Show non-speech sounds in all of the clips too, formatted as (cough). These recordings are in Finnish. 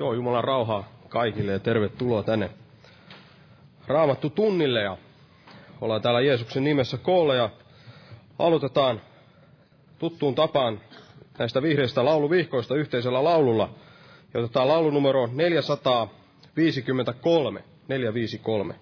Joo, Jumalan rauhaa kaikille ja tervetuloa tänne Raamattu tunnille ja ollaan täällä Jeesuksen nimessä koolla ja aloitetaan tuttuun tapaan näistä vihreistä lauluvihkoista yhteisellä laululla. Ja otetaan laulu numero 453, 453.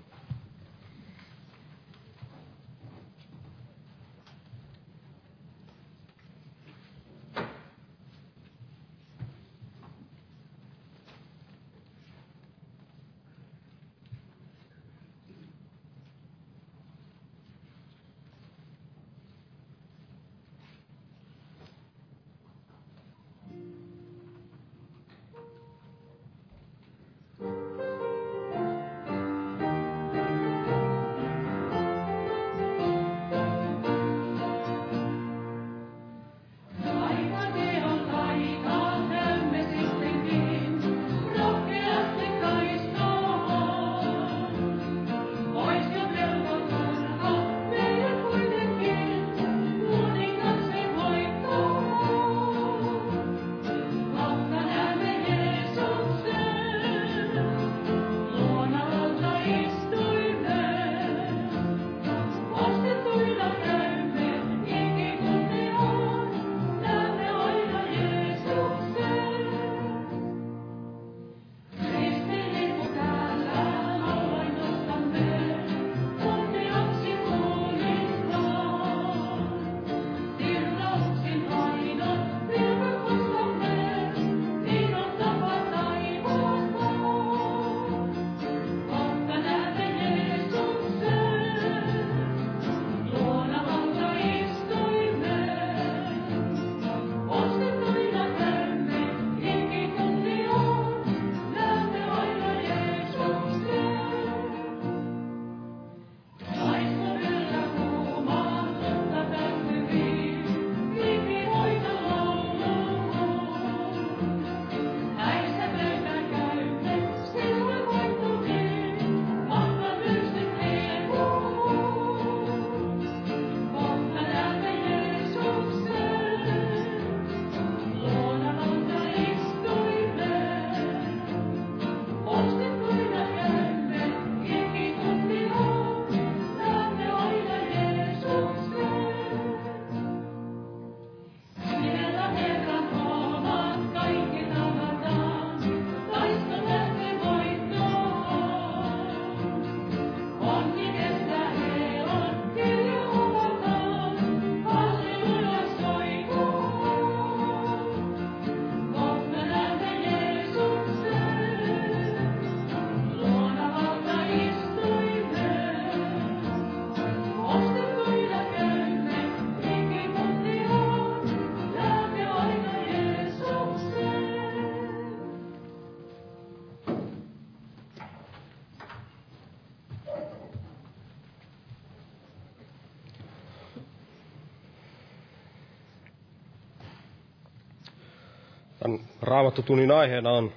raamattotunnin aiheena on,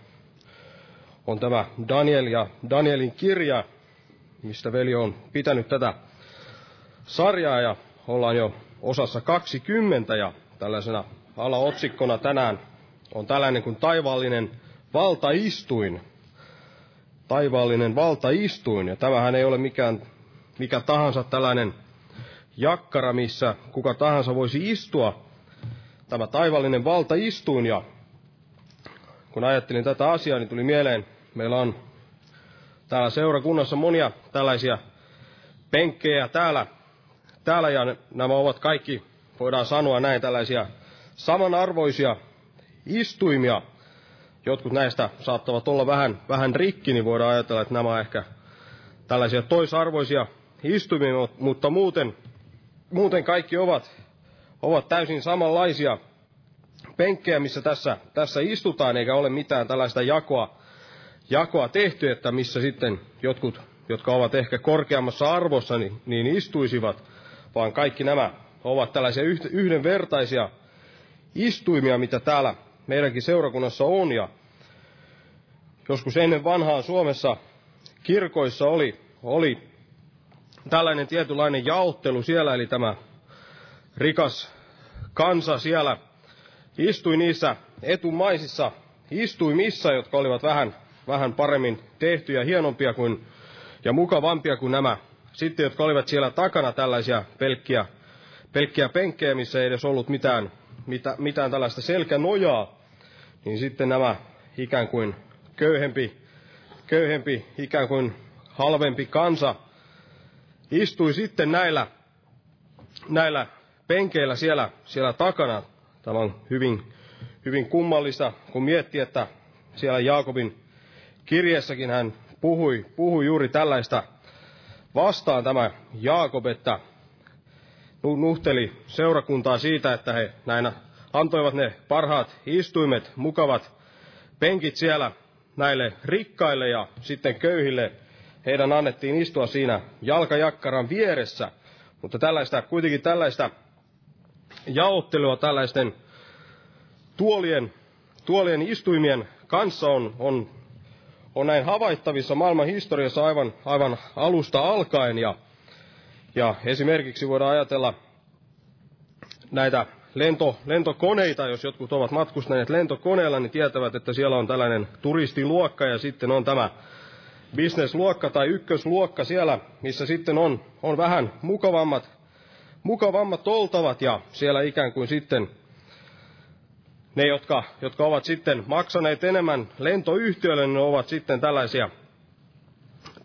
on tämä Daniel ja Danielin kirja, mistä veli on pitänyt tätä sarjaa ja ollaan jo osassa 20 ja tällaisena alaotsikkona tänään on tällainen kuin taivaallinen valtaistuin. Taivaallinen valtaistuin ja tämähän ei ole mikään mikä tahansa tällainen jakkara, missä kuka tahansa voisi istua. Tämä taivallinen valtaistuin ja kun ajattelin tätä asiaa, niin tuli mieleen, meillä on täällä seurakunnassa monia tällaisia penkkejä täällä, täällä ja nämä ovat kaikki, voidaan sanoa näin, tällaisia samanarvoisia istuimia. Jotkut näistä saattavat olla vähän, vähän rikki, niin voidaan ajatella, että nämä ehkä tällaisia toisarvoisia istuimia, mutta muuten, muuten kaikki ovat, ovat täysin samanlaisia – penkkejä, missä tässä, tässä istutaan, eikä ole mitään tällaista jakoa, jakoa tehty, että missä sitten jotkut, jotka ovat ehkä korkeammassa arvossa, niin, niin istuisivat, vaan kaikki nämä ovat tällaisia yhdenvertaisia istuimia, mitä täällä meidänkin seurakunnassa on. Ja joskus ennen vanhaa Suomessa kirkoissa oli, oli tällainen tietynlainen jaottelu siellä, eli tämä rikas kansa siellä istui niissä etumaisissa istuimissa, jotka olivat vähän, vähän paremmin tehtyjä, hienompia kuin, ja mukavampia kuin nämä. Sitten, jotka olivat siellä takana tällaisia pelkkiä, pelkkiä penkkejä, missä ei edes ollut mitään, mitä, mitään tällaista selkänojaa, niin sitten nämä ikään kuin köyhempi, köyhempi ikään kuin halvempi kansa istui sitten näillä, näillä penkeillä siellä, siellä takana. Tämä on hyvin, hyvin kummallista, kun miettii, että siellä Jaakobin kirjeessäkin hän puhui, puhui juuri tällaista vastaan tämä Jaakob, että nuhteli seurakuntaa siitä, että he näinä antoivat ne parhaat istuimet, mukavat penkit siellä näille rikkaille ja sitten köyhille heidän annettiin istua siinä jalkajakkaran vieressä. Mutta tällaista, kuitenkin tällaista jaottelua tällaisten tuolien, tuolien istuimien kanssa on, on, on näin havaittavissa maailman historiassa aivan, aivan alusta alkaen. Ja, ja esimerkiksi voidaan ajatella näitä lento, lentokoneita, jos jotkut ovat matkustaneet lentokoneella, niin tietävät, että siellä on tällainen turistiluokka ja sitten on tämä bisnesluokka tai ykkösluokka siellä, missä sitten on, on vähän mukavammat, mukavammat oltavat ja siellä ikään kuin sitten ne, jotka, jotka ovat sitten maksaneet enemmän lentoyhtiöille, ne ovat sitten tällaisia,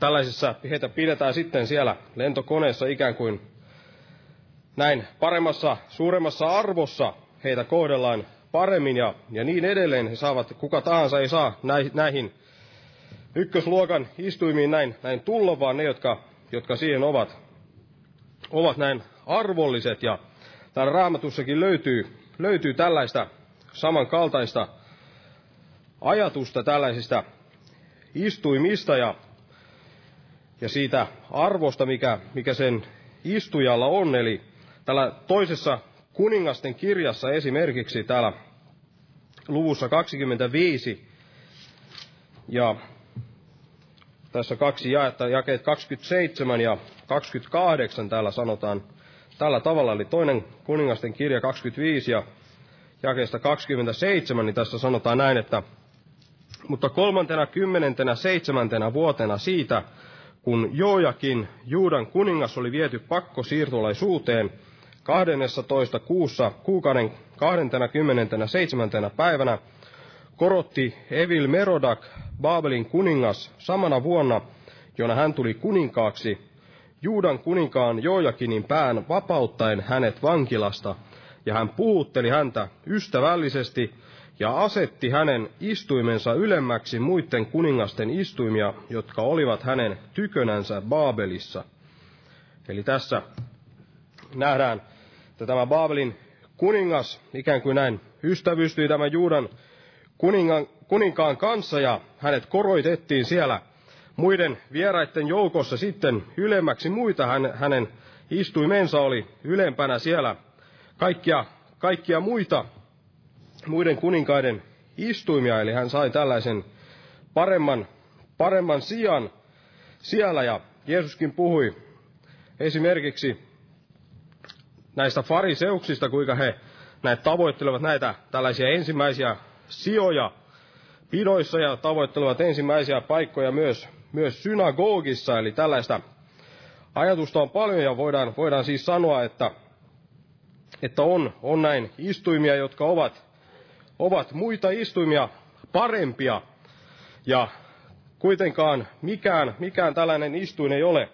tällaisissa, heitä pidetään sitten siellä lentokoneessa ikään kuin näin paremmassa, suuremmassa arvossa heitä kohdellaan paremmin ja, ja niin edelleen. He saavat, kuka tahansa ei saa näihin ykkösluokan istuimiin näin, näin tulla, vaan ne, jotka, jotka siihen ovat, ovat näin arvolliset. Ja täällä raamatussakin löytyy, löytyy tällaista samankaltaista ajatusta tällaisista istuimista ja, ja siitä arvosta, mikä, mikä sen istujalla on. Eli Täällä toisessa kuningasten kirjassa esimerkiksi täällä luvussa 25 ja tässä kaksi jaetta, jakeet 27 ja 28 täällä sanotaan tällä tavalla, eli toinen kuningasten kirja 25 ja jakeesta 27, niin tässä sanotaan näin, että mutta kolmantena kymmenentenä seitsemäntenä vuotena siitä, kun Joojakin Juudan kuningas oli viety pakkosiirtolaisuuteen, 12. kuussa kuukauden 27. päivänä korotti Evil Merodak, Baabelin kuningas, samana vuonna, jona hän tuli kuninkaaksi, Juudan kuninkaan Jojakinin pään vapauttaen hänet vankilasta, ja hän puhutteli häntä ystävällisesti ja asetti hänen istuimensa ylemmäksi muiden kuningasten istuimia, jotka olivat hänen tykönänsä Baabelissa. Eli tässä nähdään että tämä Baabelin kuningas ikään kuin näin ystävystyi tämän Juudan kuningan, kuninkaan kanssa ja hänet koroitettiin siellä muiden vieraiden joukossa sitten ylemmäksi muita. Hän, hänen istuimensa oli ylempänä siellä kaikkia, kaikkia muita muiden kuninkaiden istuimia, eli hän sai tällaisen paremman, paremman sijan siellä, ja Jeesuskin puhui esimerkiksi näistä fariseuksista, kuinka he näitä tavoittelevat näitä tällaisia ensimmäisiä sijoja pidoissa ja tavoittelevat ensimmäisiä paikkoja myös, myös synagogissa. Eli tällaista ajatusta on paljon ja voidaan, voidaan siis sanoa, että, että on, on näin istuimia, jotka ovat, ovat muita istuimia parempia. Ja kuitenkaan mikään, mikään tällainen istuin ei ole,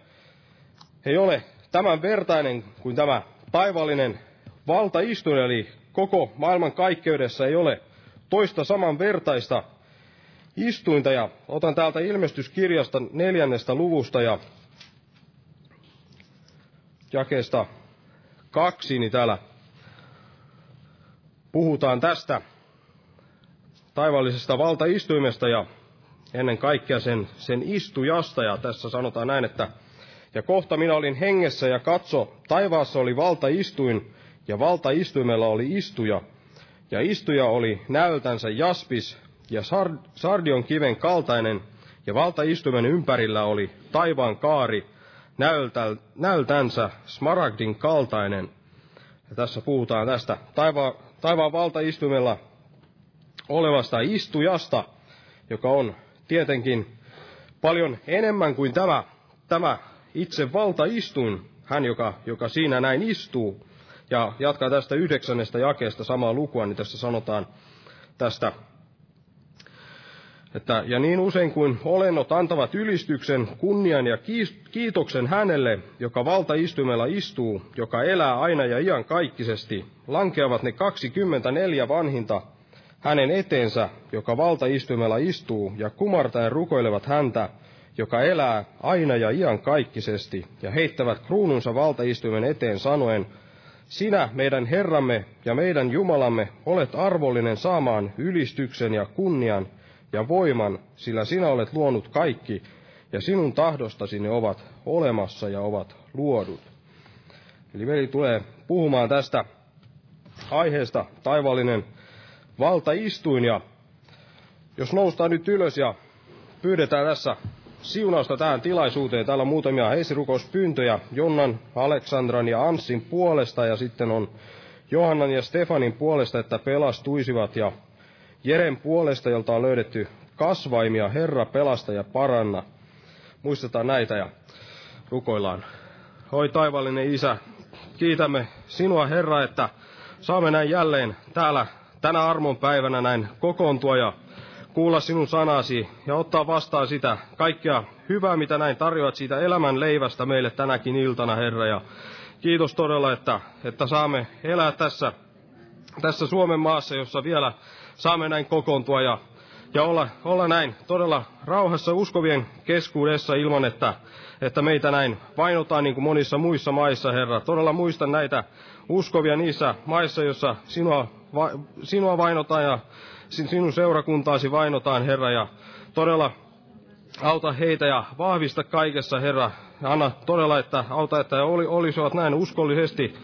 ei ole tämän vertainen kuin tämä Taivaallinen valtaistuin, eli koko maailman kaikkeudessa ei ole toista samanvertaista istuinta. Ja otan täältä ilmestyskirjasta neljännestä luvusta ja jakeesta kaksi, niin täällä puhutaan tästä taivaallisesta valtaistuimesta ja ennen kaikkea sen, sen istujasta. Ja tässä sanotaan näin, että ja kohta minä olin hengessä ja katso, taivaassa oli valtaistuin, ja valtaistuimella oli istuja. Ja istuja oli näöltänsä jaspis ja sardion kiven kaltainen, ja valtaistuimen ympärillä oli taivaan kaari, näöltä, näöltänsä smaragdin kaltainen. Ja tässä puhutaan tästä. Taiva, taivaan valtaistuimella olevasta istujasta, joka on tietenkin paljon enemmän kuin tämä, tämä itse valtaistuin, hän joka, joka siinä näin istuu. Ja jatkaa tästä yhdeksännestä jakeesta samaa lukua, niin tässä sanotaan tästä että, ja niin usein kuin olennot antavat ylistyksen, kunnian ja kiitoksen hänelle, joka valtaistumella istuu, joka elää aina ja ian kaikkisesti, lankeavat ne 24 vanhinta hänen eteensä, joka valtaistumella istuu, ja kumartaen rukoilevat häntä, joka elää aina ja ian kaikkisesti, ja heittävät kruununsa valtaistuimen eteen sanoen, sinä, meidän Herramme ja meidän Jumalamme, olet arvollinen saamaan ylistyksen ja kunnian, ja voiman, sillä sinä olet luonut kaikki, ja sinun tahdostasi ne ovat olemassa ja ovat luodut. Eli veli tulee puhumaan tästä aiheesta taivallinen valtaistuin, ja jos noustaan nyt ylös ja pyydetään tässä siunausta tähän tilaisuuteen. Täällä on muutamia heisirukouspyyntöjä Jonnan, Aleksandran ja Anssin puolesta ja sitten on Johannan ja Stefanin puolesta, että pelastuisivat ja Jeren puolesta, jolta on löydetty kasvaimia, Herra pelasta ja paranna. Muistetaan näitä ja rukoillaan. Oi taivallinen Isä, kiitämme sinua Herra, että saamme näin jälleen täällä tänä armon päivänä näin kokoontua ja kuulla sinun sanasi ja ottaa vastaan sitä kaikkea hyvää, mitä näin tarjoat siitä elämän leivästä meille tänäkin iltana, Herra. Ja kiitos todella, että, että saamme elää tässä, tässä Suomen maassa, jossa vielä saamme näin kokoontua ja, ja olla, olla näin todella rauhassa uskovien keskuudessa ilman, että, että meitä näin vainotaan niin kuin monissa muissa maissa, Herra. Todella muistan näitä uskovia niissä maissa, joissa sinua, va, sinua vainotaan ja sinun seurakuntaasi vainotaan, Herra, ja todella auta heitä ja vahvista kaikessa, Herra. Anna todella, että auta, että he olisivat näin uskollisesti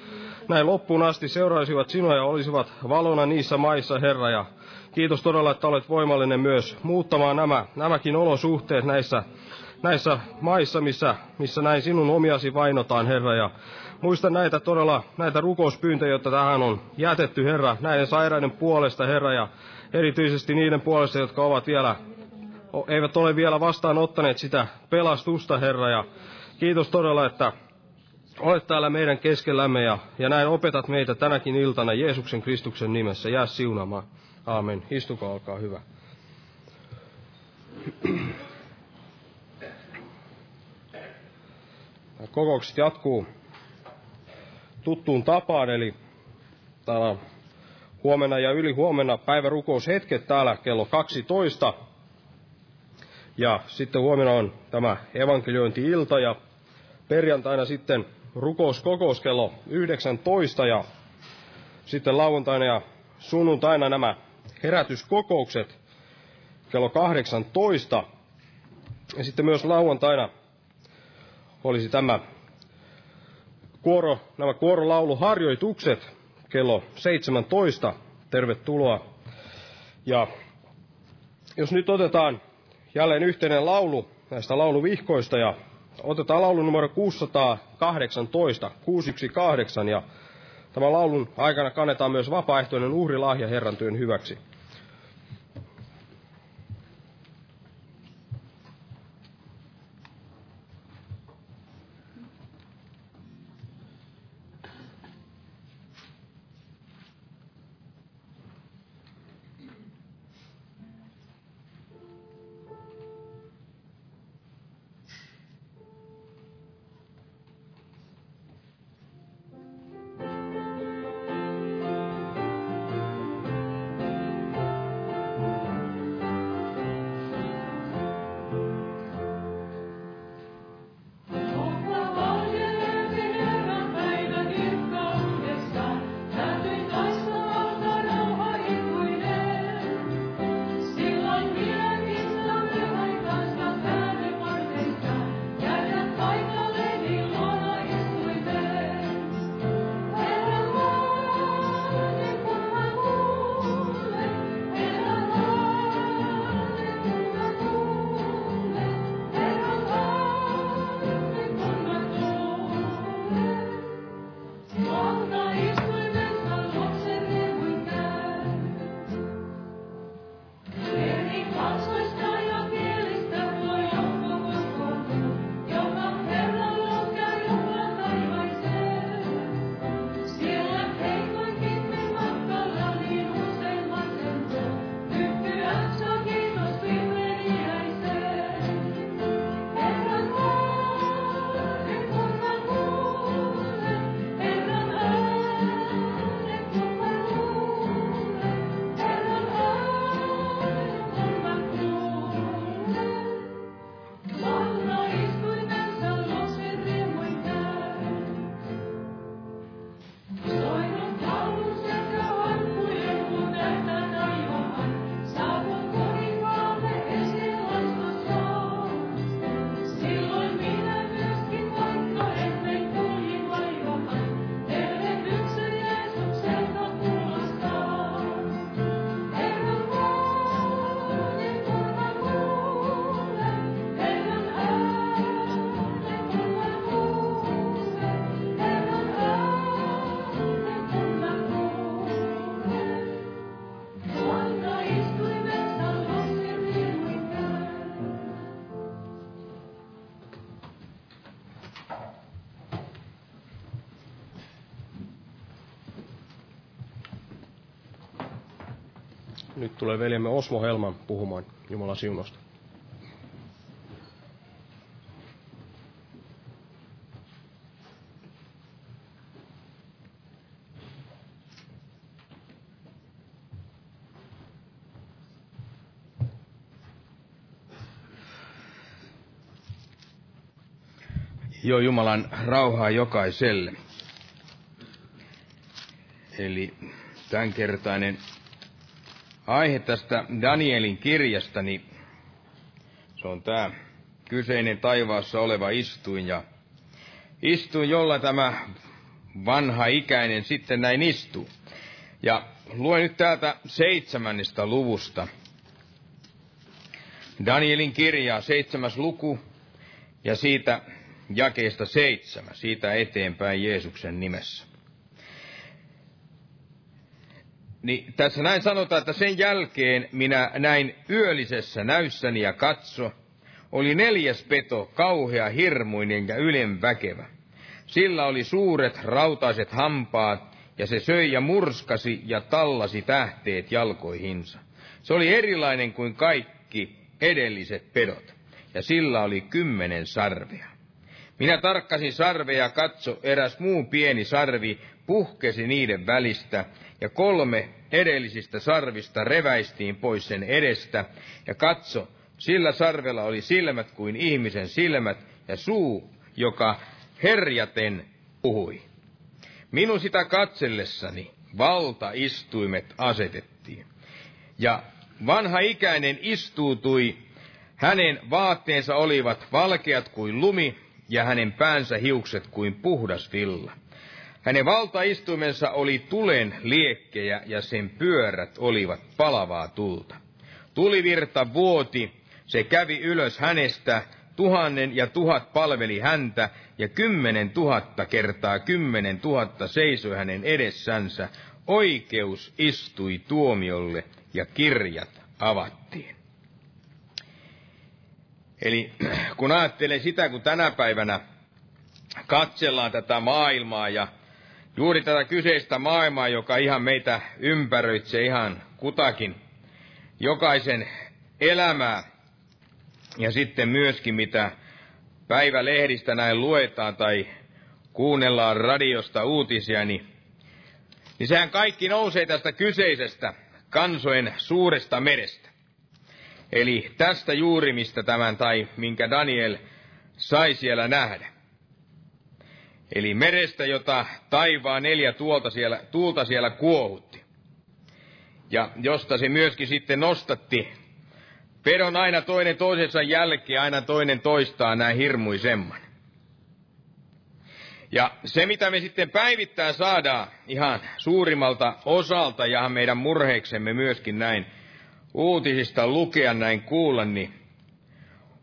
näin loppuun asti seuraisivat sinua ja olisivat valona niissä maissa, Herra. Ja kiitos todella, että olet voimallinen myös muuttamaan nämä, nämäkin olosuhteet näissä, näissä maissa, missä, missä näin sinun omiasi vainotaan, Herra. Ja muista näitä todella, näitä rukouspyyntöjä, joita tähän on jätetty, Herra, näiden sairaiden puolesta, Herra, ja erityisesti niiden puolesta, jotka ovat vielä, eivät ole vielä vastaanottaneet sitä pelastusta, Herra, ja kiitos todella, että olet täällä meidän keskellämme ja, ja näin opetat meitä tänäkin iltana Jeesuksen Kristuksen nimessä. Jää siunamaan. Aamen. Istukaa, olkaa hyvä. Kokoukset jatkuu tuttuun tapaan, eli täällä huomenna ja yli huomenna päivärukoushetket täällä kello 12. Ja sitten huomenna on tämä evankeliointi-ilta ja perjantaina sitten rukouskokous kello 19 ja sitten lauantaina ja sunnuntaina nämä herätyskokoukset kello 18. Ja sitten myös lauantaina olisi tämä kuoro, nämä kuorolauluharjoitukset kello 17. Tervetuloa. Ja jos nyt otetaan jälleen yhteinen laulu näistä lauluvihkoista ja otetaan laulu numero 618, 618 ja tämän laulun aikana kannetaan myös vapaaehtoinen uhrilahja Herran työn hyväksi. Nyt tulee veljemme Osmo Helman puhumaan Jumalan siunosta. Jo Jumalan rauhaa jokaiselle. Eli tämänkertainen aihe tästä Danielin kirjasta, niin se on tämä kyseinen taivaassa oleva istuin. Ja istuin, jolla tämä vanha ikäinen sitten näin istuu. Ja luen nyt täältä seitsemännestä luvusta. Danielin kirjaa, seitsemäs luku, ja siitä jakeesta seitsemän, siitä eteenpäin Jeesuksen nimessä. Niin tässä näin sanotaan, että sen jälkeen minä näin yöllisessä näyssäni ja katso, oli neljäs peto, kauhea, hirmuinen ja ylenväkevä. Sillä oli suuret rautaiset hampaat, ja se söi ja murskasi ja tallasi tähteet jalkoihinsa. Se oli erilainen kuin kaikki edelliset pedot, ja sillä oli kymmenen sarvea. Minä tarkkasin sarveja katso, eräs muu pieni sarvi puhkesi niiden välistä, ja kolme edellisistä sarvista reväistiin pois sen edestä, ja katso, sillä sarvella oli silmät kuin ihmisen silmät, ja suu, joka herjaten puhui. Minun sitä katsellessani valtaistuimet asetettiin. Ja vanha ikäinen istuutui, hänen vaatteensa olivat valkeat kuin lumi, ja hänen päänsä hiukset kuin puhdas villa. Hänen valtaistuimensa oli tulen liekkejä ja sen pyörät olivat palavaa tulta. Tulivirta vuoti, se kävi ylös hänestä, tuhannen ja tuhat palveli häntä, ja kymmenen tuhatta kertaa kymmenen tuhatta seisoi hänen edessänsä. Oikeus istui tuomiolle, ja kirjat avattiin. Eli kun ajattelee sitä, kun tänä päivänä katsellaan tätä maailmaa ja juuri tätä kyseistä maailmaa, joka ihan meitä ympäröitsee ihan kutakin, jokaisen elämää ja sitten myöskin mitä päivälehdistä näin luetaan tai kuunnellaan radiosta uutisia, niin, niin sehän kaikki nousee tästä kyseisestä kansojen suuresta merestä. Eli tästä juuri mistä tämän tai minkä Daniel sai siellä nähdä. Eli merestä, jota taivaan neljä tuolta siellä, tuulta siellä kuohutti. Ja josta se myöskin sitten nostatti pedon aina toinen toisensa jälkeen, aina toinen toistaa näin hirmuisemman. Ja se, mitä me sitten päivittää saadaan ihan suurimmalta osalta ja meidän murheeksemme myöskin näin uutisista lukea, näin kuulla, niin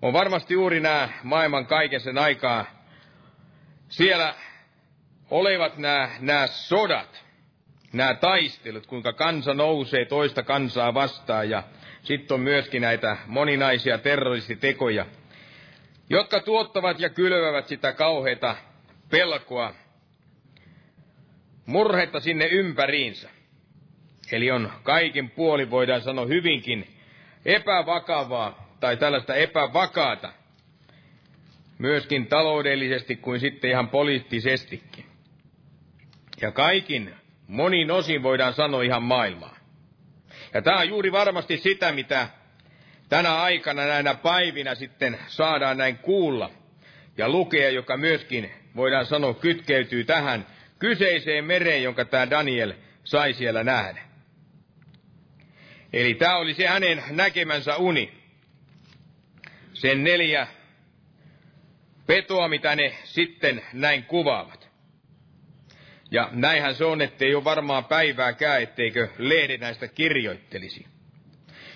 on varmasti juuri nämä maailman kaiken sen aikaa siellä olevat nämä, nämä sodat, nämä taistelut, kuinka kansa nousee toista kansaa vastaan ja sitten on myöskin näitä moninaisia terroristitekoja, jotka tuottavat ja kylvävät sitä kauheita pelkoa, murhetta sinne ympäriinsä. Eli on kaikin puoli, voidaan sanoa hyvinkin epävakavaa tai tällaista epävakaata, myöskin taloudellisesti kuin sitten ihan poliittisestikin. Ja kaikin monin osin voidaan sanoa ihan maailmaa. Ja tämä on juuri varmasti sitä, mitä tänä aikana näinä päivinä sitten saadaan näin kuulla ja lukea, joka myöskin voidaan sanoa kytkeytyy tähän kyseiseen mereen, jonka tämä Daniel sai siellä nähdä. Eli tämä oli se hänen näkemänsä uni. Sen neljä petoa, mitä ne sitten näin kuvaavat. Ja näinhän se on, ettei ole varmaan päivääkään, etteikö lehdet näistä kirjoittelisi.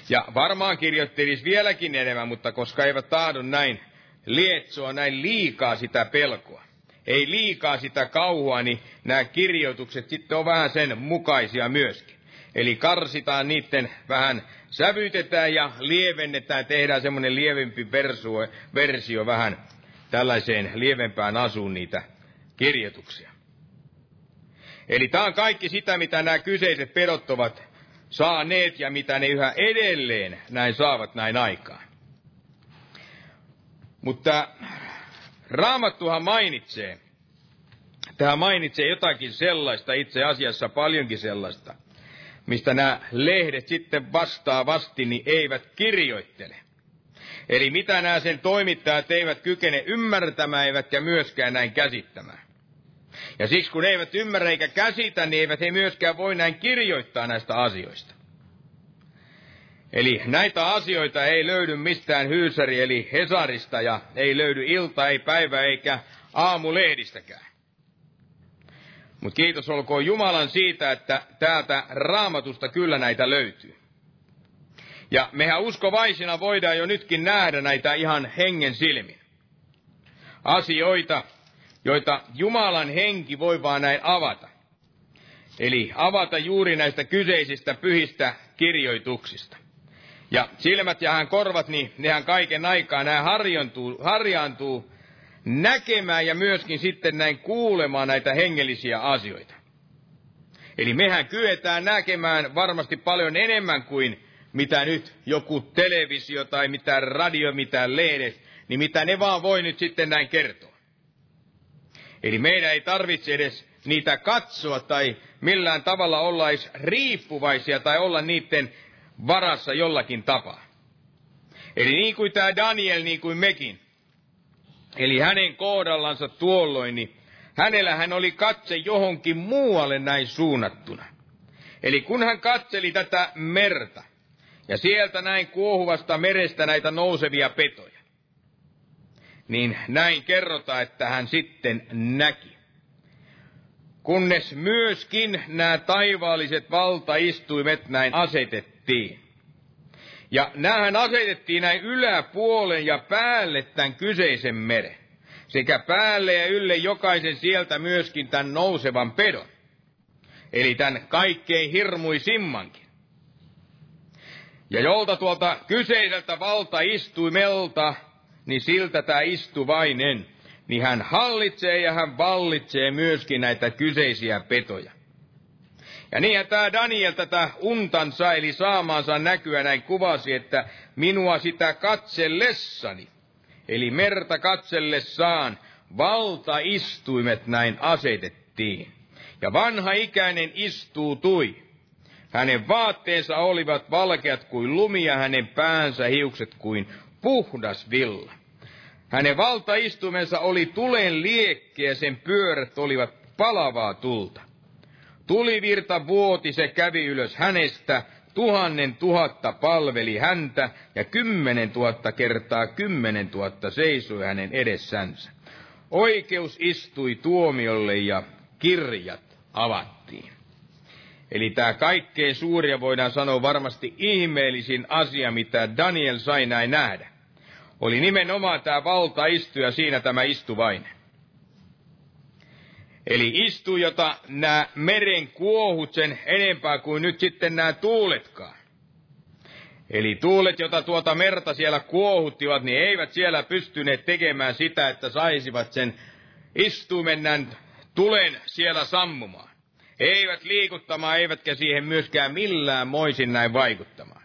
Ja varmaan kirjoittelisi vieläkin enemmän, mutta koska eivät tahdon näin lietsoa näin liikaa sitä pelkoa, ei liikaa sitä kauhua, niin nämä kirjoitukset sitten on vähän sen mukaisia myöskin. Eli karsitaan niiden vähän, sävytetään ja lievennetään, tehdään semmoinen lievempi versio, versio vähän tällaiseen lievempään asuun niitä kirjoituksia. Eli tämä on kaikki sitä, mitä nämä kyseiset pedot ovat saaneet ja mitä ne yhä edelleen näin saavat näin aikaan. Mutta Raamattuhan mainitsee, tämä mainitsee jotakin sellaista, itse asiassa paljonkin sellaista, mistä nämä lehdet sitten vastaavasti niin eivät kirjoittele. Eli mitä nämä sen toimittajat eivät kykene ymmärtämään, eivätkä myöskään näin käsittämään. Ja siksi kun eivät ymmärrä eikä käsitä, niin eivät he myöskään voi näin kirjoittaa näistä asioista. Eli näitä asioita ei löydy mistään Hyysäri eli Hesarista ja ei löydy ilta, ei päivä eikä aamulehdistäkään. Mutta kiitos olkoon Jumalan siitä, että täältä raamatusta kyllä näitä löytyy. Ja mehän uskovaisina voidaan jo nytkin nähdä näitä ihan hengen silmin. Asioita, joita Jumalan henki voi vaan näin avata. Eli avata juuri näistä kyseisistä pyhistä kirjoituksista. Ja silmät ja hän korvat, niin nehän kaiken aikaa nämä harjantuu, harjaantuu näkemään ja myöskin sitten näin kuulemaan näitä hengellisiä asioita. Eli mehän kyetään näkemään varmasti paljon enemmän kuin mitä nyt joku televisio tai mitä radio, mitä lehdet, niin mitä ne vaan voi nyt sitten näin kertoa. Eli meidän ei tarvitse edes niitä katsoa tai millään tavalla olla riippuvaisia tai olla niiden varassa jollakin tapaa. Eli niin kuin tämä Daniel, niin kuin mekin. Eli hänen kohdallansa tuolloin, niin hänellä hän oli katse johonkin muualle näin suunnattuna. Eli kun hän katseli tätä merta, ja sieltä näin kuohuvasta merestä näitä nousevia petoja, niin näin kerrotaan, että hän sitten näki. Kunnes myöskin nämä taivaalliset valtaistuimet näin asetettiin. Ja näähän asetettiin näin yläpuolen ja päälle tämän kyseisen meren. Sekä päälle ja ylle jokaisen sieltä myöskin tämän nousevan pedon. Eli tämän kaikkein hirmuisimmankin. Ja jolta tuolta kyseiseltä valtaistuimelta, niin siltä tämä istuvainen, niin hän hallitsee ja hän vallitsee myöskin näitä kyseisiä petoja. Ja niinhän tämä Daniel tätä untansa, eli saamaansa näkyä näin kuvasi, että minua sitä katsellessani, eli merta katsellessaan, valtaistuimet näin asetettiin. Ja vanha ikäinen istuutui. Hänen vaatteensa olivat valkeat kuin lumi ja hänen päänsä hiukset kuin puhdas villa. Hänen valtaistumensa oli tulen liekkeä, sen pyörät olivat palavaa tulta. Tulivirta vuoti, se kävi ylös hänestä, tuhannen tuhatta palveli häntä ja kymmenen tuhatta kertaa kymmenen tuhatta seisoi hänen edessänsä. Oikeus istui tuomiolle ja kirjat avattiin. Eli tämä kaikkein suuria voidaan sanoa varmasti ihmeellisin asia, mitä Daniel sai näin nähdä. Oli nimenomaan tämä valta istuja siinä tämä istuvainen. Eli istu, jota nämä meren kuohut sen enempää kuin nyt sitten nämä tuuletkaan. Eli tuulet, jota tuota merta siellä kuohuttivat, niin eivät siellä pystyneet tekemään sitä, että saisivat sen istuimen tulen siellä sammumaan. Eivät liikuttamaan, eivätkä siihen myöskään millään moisin näin vaikuttamaan.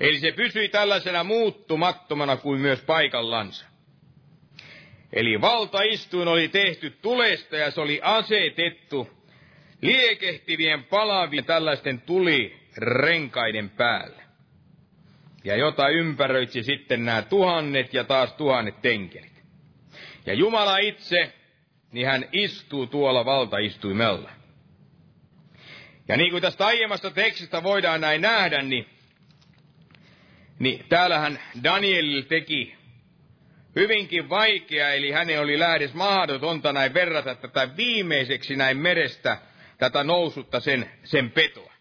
Eli se pysyi tällaisena muuttumattomana kuin myös paikallansa. Eli valtaistuin oli tehty tulesta ja se oli asetettu liekehtivien palavien tällaisten tulirenkaiden päälle. Ja jota ympäröitsi sitten nämä tuhannet ja taas tuhannet tenkelit. Ja Jumala itse, niin hän istuu tuolla valtaistuimella. Ja niin kuin tästä aiemmasta tekstistä voidaan näin nähdä, niin, niin täällähän Daniel teki hyvinkin vaikea, eli hänen oli lähdes mahdotonta näin verrata tätä viimeiseksi näin merestä, tätä nousutta sen, sen petoa.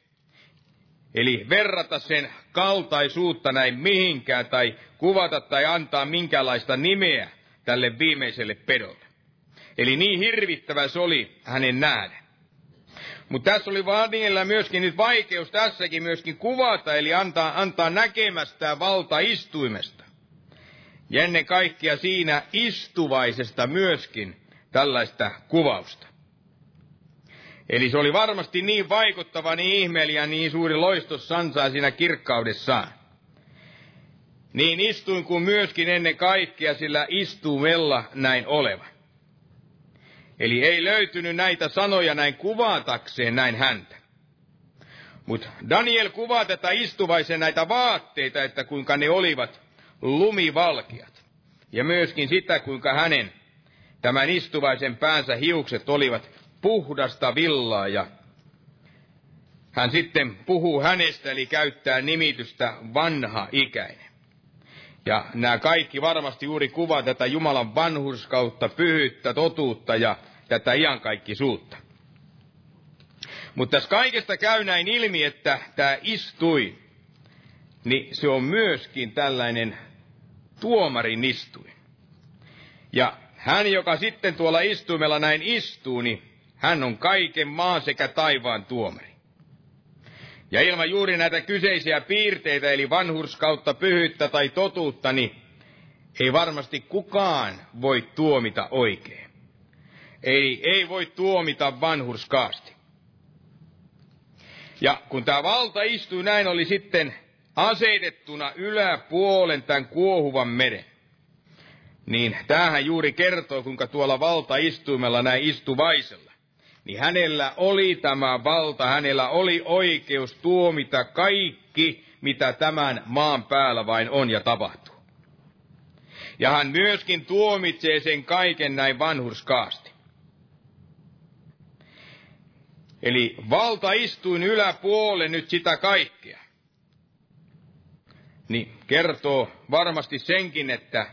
Eli verrata sen kaltaisuutta näin mihinkään tai kuvata tai antaa minkälaista nimeä tälle viimeiselle pedolle. Eli niin hirvittävä se oli hänen nähdä. Mutta tässä oli Danielillä myöskin nyt vaikeus tässäkin myöskin kuvata, eli antaa, antaa näkemästä valta istuimesta. Ja ennen kaikkea siinä istuvaisesta myöskin tällaista kuvausta. Eli se oli varmasti niin vaikuttava, niin ihmeellinen, niin suuri loistos sansaa siinä kirkkaudessaan. Niin istuin kuin myöskin ennen kaikkea sillä istumella näin oleva. Eli ei löytynyt näitä sanoja näin kuvatakseen näin häntä. Mutta Daniel kuvaa tätä istuvaisen näitä vaatteita, että kuinka ne olivat lumivalkeat. Ja myöskin sitä, kuinka hänen tämän istuvaisen päänsä hiukset olivat puhdasta villaa ja hän sitten puhuu hänestä, eli käyttää nimitystä vanha ikäinen. Ja nämä kaikki varmasti juuri kuvaa tätä Jumalan vanhurskautta, pyhyyttä, totuutta ja tätä iankaikkisuutta. Mutta tässä kaikesta käy näin ilmi, että tämä istui, niin se on myöskin tällainen tuomarin istuin. Ja hän, joka sitten tuolla istuimella näin istuu, niin hän on kaiken maan sekä taivaan tuomari. Ja ilman juuri näitä kyseisiä piirteitä, eli vanhurskautta, pyhyyttä tai totuutta, niin ei varmasti kukaan voi tuomita oikein. Ei, ei voi tuomita vanhurskaasti. Ja kun tämä valta istui näin, oli sitten asetettuna yläpuolen tämän kuohuvan meren. Niin tämähän juuri kertoo, kuinka tuolla valtaistuimella näin istuvaisella. Niin hänellä oli tämä valta, hänellä oli oikeus tuomita kaikki, mitä tämän maan päällä vain on ja tapahtuu. Ja hän myöskin tuomitsee sen kaiken näin vanhurskaasti. Eli valtaistuin yläpuolelle nyt sitä kaikkea. Niin kertoo varmasti senkin, että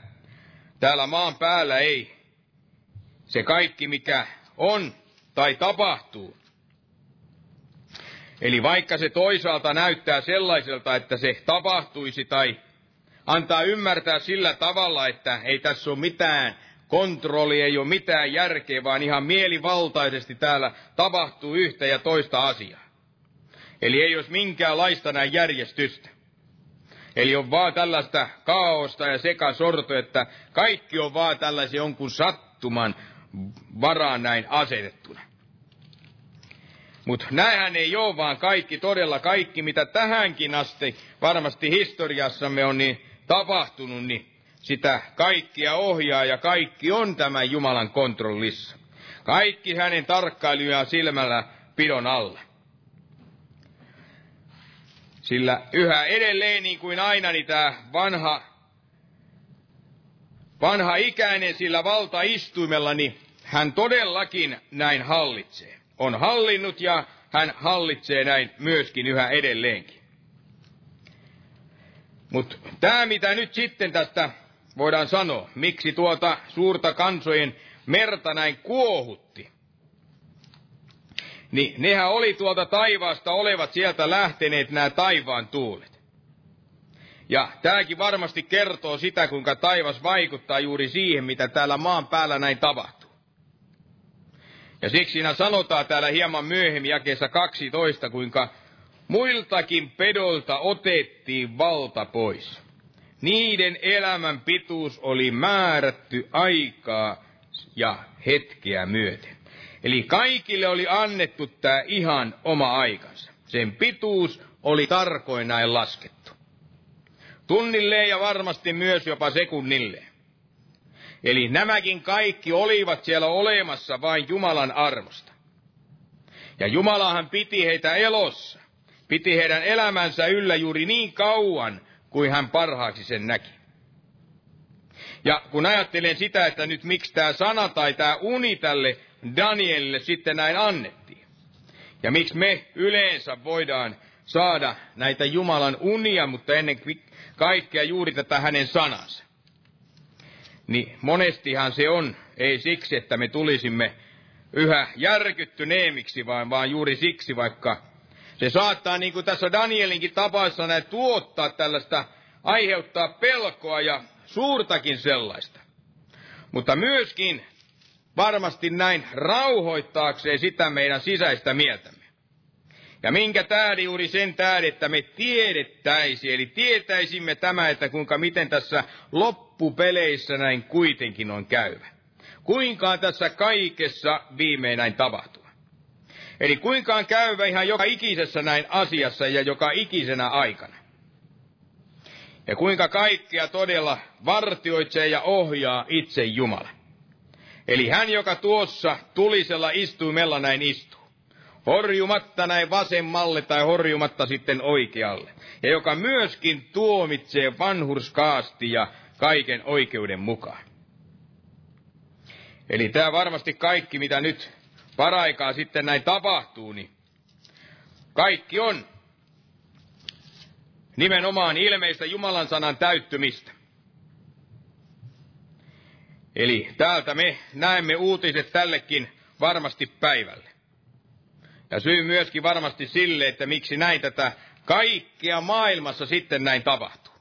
täällä maan päällä ei se kaikki, mikä on tai tapahtuu. Eli vaikka se toisaalta näyttää sellaiselta, että se tapahtuisi tai antaa ymmärtää sillä tavalla, että ei tässä ole mitään kontrolli, ei ole mitään järkeä, vaan ihan mielivaltaisesti täällä tapahtuu yhtä ja toista asiaa. Eli ei olisi minkäänlaista näin järjestystä. Eli on vaan tällaista kaaosta ja sekasorto, että kaikki on vaan tällaisen jonkun sattuman varaan näin asetettuna. Mutta näinhän ei ole, vaan kaikki, todella kaikki, mitä tähänkin asti varmasti historiassamme on niin tapahtunut, niin sitä kaikkia ohjaa ja kaikki on tämän Jumalan kontrollissa. Kaikki hänen tarkkailujaan silmällä pidon alla. Sillä yhä edelleen niin kuin aina niin tämä vanha, vanha ikäinen sillä valtaistuimella, niin hän todellakin näin hallitsee. On hallinnut ja hän hallitsee näin myöskin yhä edelleenkin. Mutta tämä, mitä nyt sitten tästä voidaan sanoa, miksi tuota suurta kansojen merta näin kuohutti, niin nehän oli tuolta taivaasta olevat sieltä lähteneet nämä taivaan tuulet. Ja tämäkin varmasti kertoo sitä, kuinka taivas vaikuttaa juuri siihen, mitä täällä maan päällä näin tapahtuu. Ja siksi siinä sanotaan täällä hieman myöhemmin jakeessa 12, kuinka muiltakin pedolta otettiin valta pois. Niiden elämän pituus oli määrätty aikaa ja hetkeä myöten. Eli kaikille oli annettu tämä ihan oma aikansa. Sen pituus oli tarkoin näin laskettu. Tunnilleen ja varmasti myös jopa sekunnilleen. Eli nämäkin kaikki olivat siellä olemassa vain Jumalan armosta. Ja Jumalahan piti heitä elossa, piti heidän elämänsä yllä juuri niin kauan, kuin hän parhaaksi sen näki. Ja kun ajattelen sitä, että nyt miksi tämä sana tai tämä uni tälle Danielille sitten näin annettiin. Ja miksi me yleensä voidaan saada näitä Jumalan unia, mutta ennen kaikkea juuri tätä hänen sanansa. Niin monestihan se on, ei siksi, että me tulisimme yhä järkyttyneemiksi, vaan, vaan juuri siksi, vaikka se saattaa, niin kuin tässä Danielinkin tapauksessa, näin tuottaa tällaista, aiheuttaa pelkoa ja suurtakin sellaista. Mutta myöskin varmasti näin rauhoittaakseen sitä meidän sisäistä mieltämme. Ja minkä tähden juuri sen tähden, että me tiedettäisi, eli tietäisimme tämä, että kuinka miten tässä loppupeleissä näin kuitenkin on käyvä. Kuinka tässä kaikessa viimein näin tapahtuu. Eli kuinkaan käyvä ihan joka ikisessä näin asiassa ja joka ikisenä aikana. Ja kuinka kaikkea todella vartioitsee ja ohjaa itse Jumala. Eli hän, joka tuossa tulisella istuimella näin istuu. Horjumatta näin vasemmalle tai horjumatta sitten oikealle. Ja joka myöskin tuomitsee vanhurskaasti ja kaiken oikeuden mukaan. Eli tämä varmasti kaikki, mitä nyt paraikaa sitten näin tapahtuu, niin kaikki on nimenomaan ilmeistä Jumalan sanan täyttymistä. Eli täältä me näemme uutiset tällekin varmasti päivälle. Ja syy myöskin varmasti sille, että miksi näin tätä kaikkea maailmassa sitten näin tapahtuu.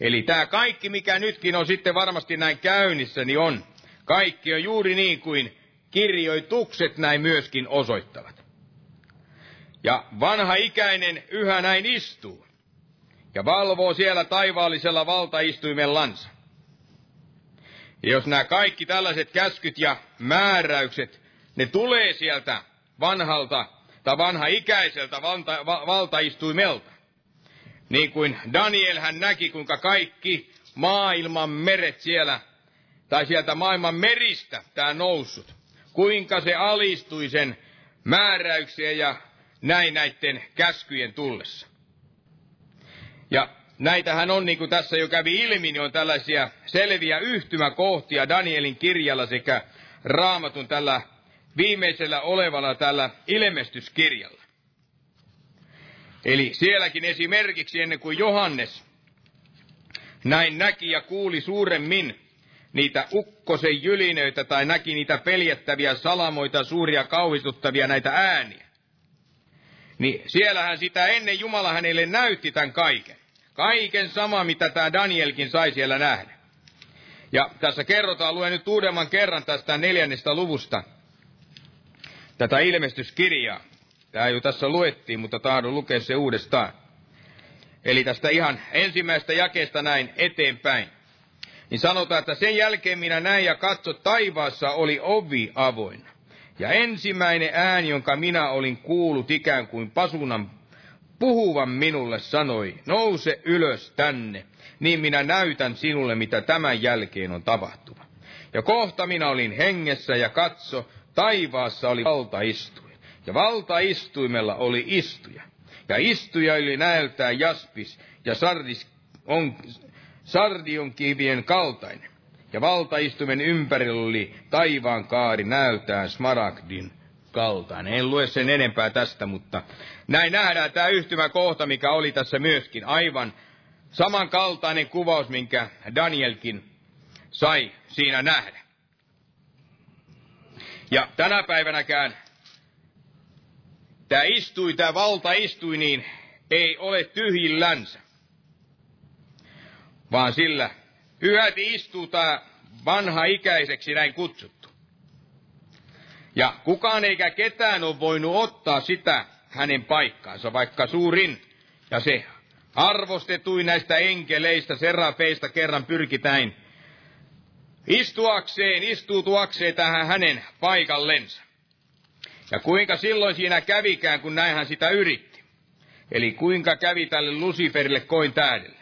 Eli tämä kaikki, mikä nytkin on sitten varmasti näin käynnissä, niin on. Kaikki on juuri niin kuin kirjoitukset näin myöskin osoittavat. Ja vanha ikäinen yhä näin istuu ja valvoo siellä taivaallisella valtaistuimellansa. Ja jos nämä kaikki tällaiset käskyt ja määräykset, ne tulee sieltä vanhalta tai vanha ikäiseltä valta, va, valtaistuimelta, niin kuin Daniel hän näki, kuinka kaikki maailman meret siellä, tai sieltä maailman meristä tämä noussut, kuinka se alistui sen määräyksiä ja näin näiden käskyjen tullessa. Ja näitähän on, niin kuin tässä jo kävi ilmi, niin on tällaisia selviä yhtymäkohtia Danielin kirjalla sekä raamatun tällä viimeisellä olevalla tällä ilmestyskirjalla. Eli sielläkin esimerkiksi ennen kuin Johannes näin näki ja kuuli suuremmin niitä ukkosen jylinöitä tai näki niitä peljettäviä salamoita, suuria kauhistuttavia näitä ääniä. Niin siellähän sitä ennen Jumala hänelle näytti tämän kaiken. Kaiken sama, mitä tämä Danielkin sai siellä nähdä. Ja tässä kerrotaan, luen nyt uudemman kerran tästä neljännestä luvusta, tätä ilmestyskirjaa. Tämä jo tässä luettiin, mutta tahdon lukea se uudestaan. Eli tästä ihan ensimmäistä jakeesta näin eteenpäin niin sanotaan, että sen jälkeen minä näin ja katso, taivaassa oli ovi avoinna. Ja ensimmäinen ääni, jonka minä olin kuullut ikään kuin pasunan puhuvan minulle, sanoi, nouse ylös tänne, niin minä näytän sinulle, mitä tämän jälkeen on tapahtuva. Ja kohta minä olin hengessä ja katso, taivaassa oli valtaistuin. Ja valtaistuimella oli istuja. Ja istuja oli näältään jaspis ja sardis on, sardion kivien kaltainen. Ja valtaistumen ympärillä oli taivaan kaari näytään smaragdin kaltainen. En lue sen enempää tästä, mutta näin nähdään tämä yhtymäkohta, mikä oli tässä myöskin. Aivan samankaltainen kuvaus, minkä Danielkin sai siinä nähdä. Ja tänä päivänäkään tämä istui, tämä valta istui, niin ei ole tyhjillänsä vaan sillä yhäti istuu tämä vanha ikäiseksi näin kutsuttu. Ja kukaan eikä ketään ole voinut ottaa sitä hänen paikkaansa, vaikka suurin ja se arvostetuin näistä enkeleistä, serafeista kerran pyrkitäin istuakseen, istuutuakseen tähän hänen paikallensa. Ja kuinka silloin siinä kävikään, kun näin hän sitä yritti. Eli kuinka kävi tälle Luciferille koin täydelle.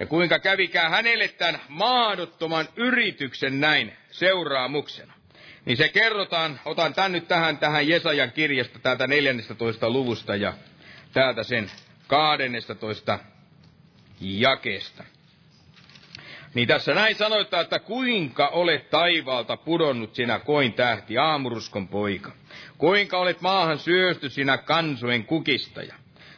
Ja kuinka kävikään hänelle tämän maadottoman yrityksen näin seuraamuksena. Niin se kerrotaan, otan tän nyt tähän, tähän Jesajan kirjasta täältä 14. luvusta ja täältä sen 12. jakeesta. Niin tässä näin sanoittaa, että kuinka olet taivaalta pudonnut sinä koin tähti, aamuruskon poika. Kuinka olet maahan syösty sinä kansojen kukistaja.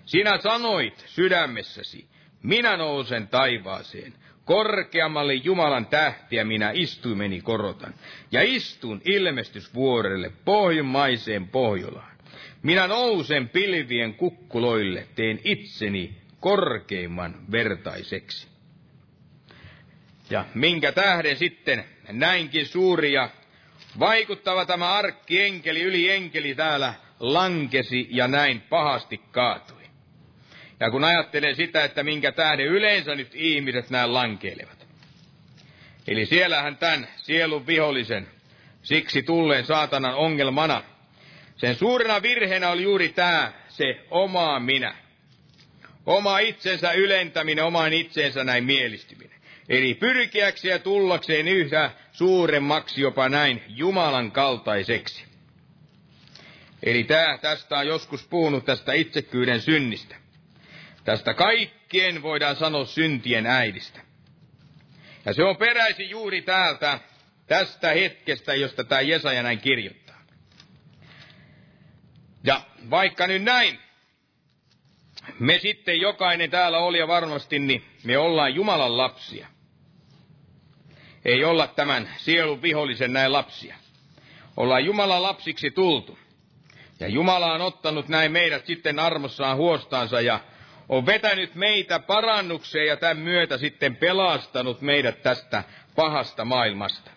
Sinä sanoit sydämessäsi, minä nousen taivaaseen. Korkeammalle Jumalan tähtiä minä istuimeni korotan. Ja istun ilmestysvuorelle pohjimmaiseen Pohjolaan. Minä nousen pilvien kukkuloille, teen itseni korkeimman vertaiseksi. Ja minkä tähden sitten näinkin suuri ja vaikuttava tämä arkkienkeli, yli enkeli täällä lankesi ja näin pahasti kaatui. Ja kun ajattelee sitä, että minkä tähden yleensä nyt ihmiset näin lankeilevat. Eli siellähän tämän sielun vihollisen, siksi tulleen saatanan ongelmana, Sen suurena virheenä oli juuri tämä, se oma minä. Oma itsensä ylentäminen, oman itsensä näin mielistyminen. Eli pyrkiäkseen ja tullakseen yhä suuremmaksi jopa näin Jumalan kaltaiseksi. Eli tää, tästä on joskus puhunut tästä itsekyyden synnistä. Tästä kaikkien voidaan sanoa syntien äidistä. Ja se on peräisin juuri täältä, tästä hetkestä, josta tämä Jesaja näin kirjoittaa. Ja vaikka nyt näin, me sitten jokainen täällä oli ja varmasti, niin me ollaan Jumalan lapsia. Ei olla tämän sielun vihollisen näin lapsia. Ollaan Jumalan lapsiksi tultu. Ja Jumala on ottanut näin meidät sitten armossaan huostaansa ja on vetänyt meitä parannukseen ja tämän myötä sitten pelastanut meidät tästä pahasta maailmasta.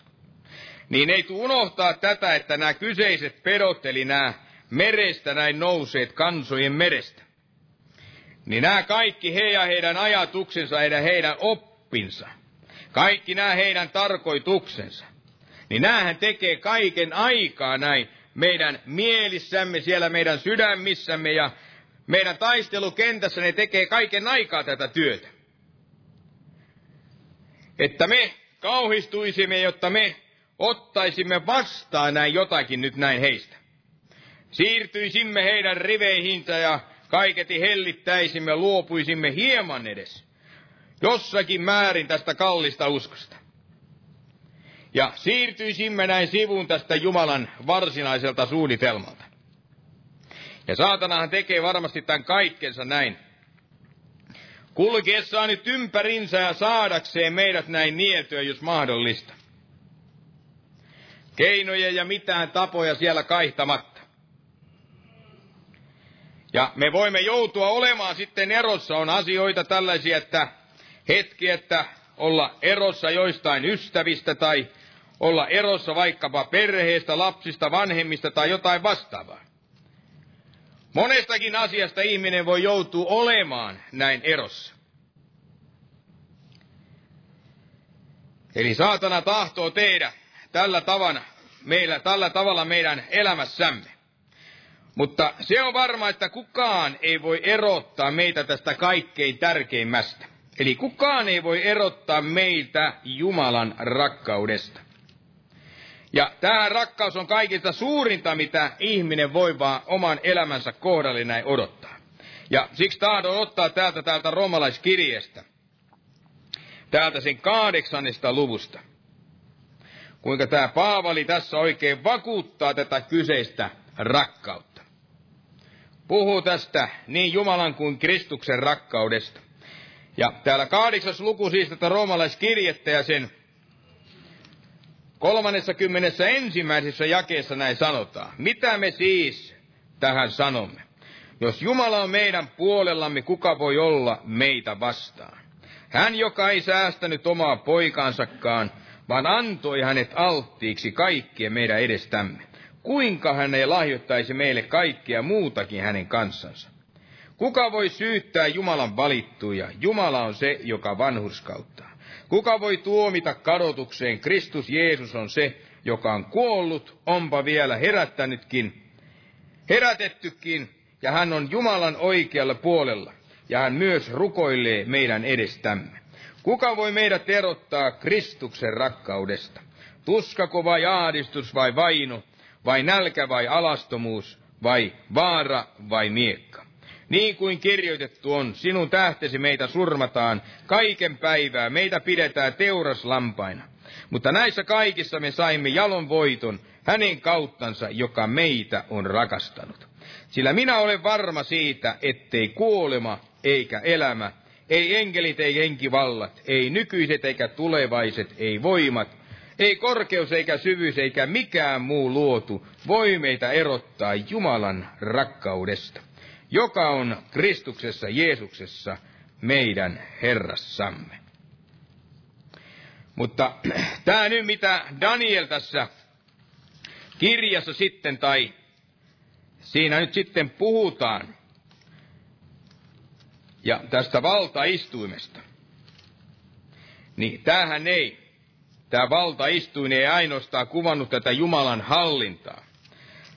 Niin ei tule unohtaa tätä, että nämä kyseiset pedot, eli nämä merestä näin nouseet kansojen merestä, niin nämä kaikki he ja heidän ajatuksensa ja heidän oppinsa, kaikki nämä heidän tarkoituksensa, niin näähän tekee kaiken aikaa näin meidän mielissämme, siellä meidän sydämissämme ja meidän taistelukentässä ne tekee kaiken aikaa tätä työtä. Että me kauhistuisimme, jotta me ottaisimme vastaan näin jotakin nyt näin heistä. Siirtyisimme heidän riveihinsä ja kaiketi hellittäisimme, luopuisimme hieman edes jossakin määrin tästä kallista uskosta. Ja siirtyisimme näin sivuun tästä Jumalan varsinaiselta suunnitelmalta. Ja saatanahan tekee varmasti tämän kaikkensa näin. Kulkiessaan nyt ympärinsä ja saadakseen meidät näin nietyä, jos mahdollista. Keinoja ja mitään tapoja siellä kaihtamatta. Ja me voimme joutua olemaan sitten erossa. On asioita tällaisia, että hetki, että olla erossa joistain ystävistä tai olla erossa vaikkapa perheestä, lapsista, vanhemmista tai jotain vastaavaa. Monestakin asiasta ihminen voi joutua olemaan näin erossa. Eli saatana tahtoo tehdä tällä tavalla, meillä, tällä tavalla meidän elämässämme. Mutta se on varma, että kukaan ei voi erottaa meitä tästä kaikkein tärkeimmästä. Eli kukaan ei voi erottaa meitä Jumalan rakkaudesta. Ja tämä rakkaus on kaikista suurinta, mitä ihminen voi vaan oman elämänsä kohdalle näin odottaa. Ja siksi tahdon ottaa täältä täältä romalaiskirjeestä, täältä sen kahdeksannesta luvusta. Kuinka tämä Paavali tässä oikein vakuuttaa tätä kyseistä rakkautta. Puhuu tästä niin Jumalan kuin Kristuksen rakkaudesta. Ja täällä kahdeksas luku siis tätä roomalaiskirjettä ja sen kolmannessa kymmenessä ensimmäisessä jakeessa näin sanotaan. Mitä me siis tähän sanomme? Jos Jumala on meidän puolellamme, kuka voi olla meitä vastaan? Hän, joka ei säästänyt omaa poikansakaan, vaan antoi hänet alttiiksi kaikkien meidän edestämme. Kuinka hän ei lahjoittaisi meille kaikkea muutakin hänen kanssansa? Kuka voi syyttää Jumalan valittuja? Jumala on se, joka vanhurskauttaa. Kuka voi tuomita kadotukseen? Kristus Jeesus on se, joka on kuollut, onpa vielä herättänytkin, herätettykin, ja hän on Jumalan oikealla puolella, ja hän myös rukoilee meidän edestämme. Kuka voi meidät erottaa Kristuksen rakkaudesta? Tuskako vai aadistus vai vaino, vai nälkä vai alastomuus, vai vaara vai miekka? Niin kuin kirjoitettu on, sinun tähtesi meitä surmataan kaiken päivää, meitä pidetään teuraslampaina. Mutta näissä kaikissa me saimme jalon voiton hänen kauttansa, joka meitä on rakastanut. Sillä minä olen varma siitä, ettei kuolema eikä elämä, ei enkelit ei henkivallat, ei nykyiset eikä tulevaiset, ei voimat, ei korkeus eikä syvyys eikä mikään muu luotu voi meitä erottaa Jumalan rakkaudesta joka on Kristuksessa Jeesuksessa meidän Herrassamme. Mutta (clears throat) tämä nyt, mitä Daniel tässä kirjassa sitten, tai siinä nyt sitten puhutaan, ja tästä valtaistuimesta, niin tämähän ei, tämä valtaistuin ei ainoastaan kuvannut tätä Jumalan hallintaa,